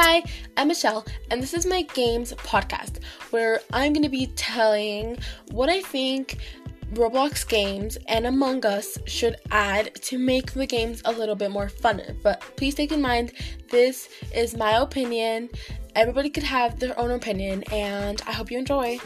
Hi, I'm Michelle, and this is my games podcast where I'm going to be telling what I think Roblox games and Among Us should add to make the games a little bit more funner. But please take in mind, this is my opinion. Everybody could have their own opinion, and I hope you enjoy.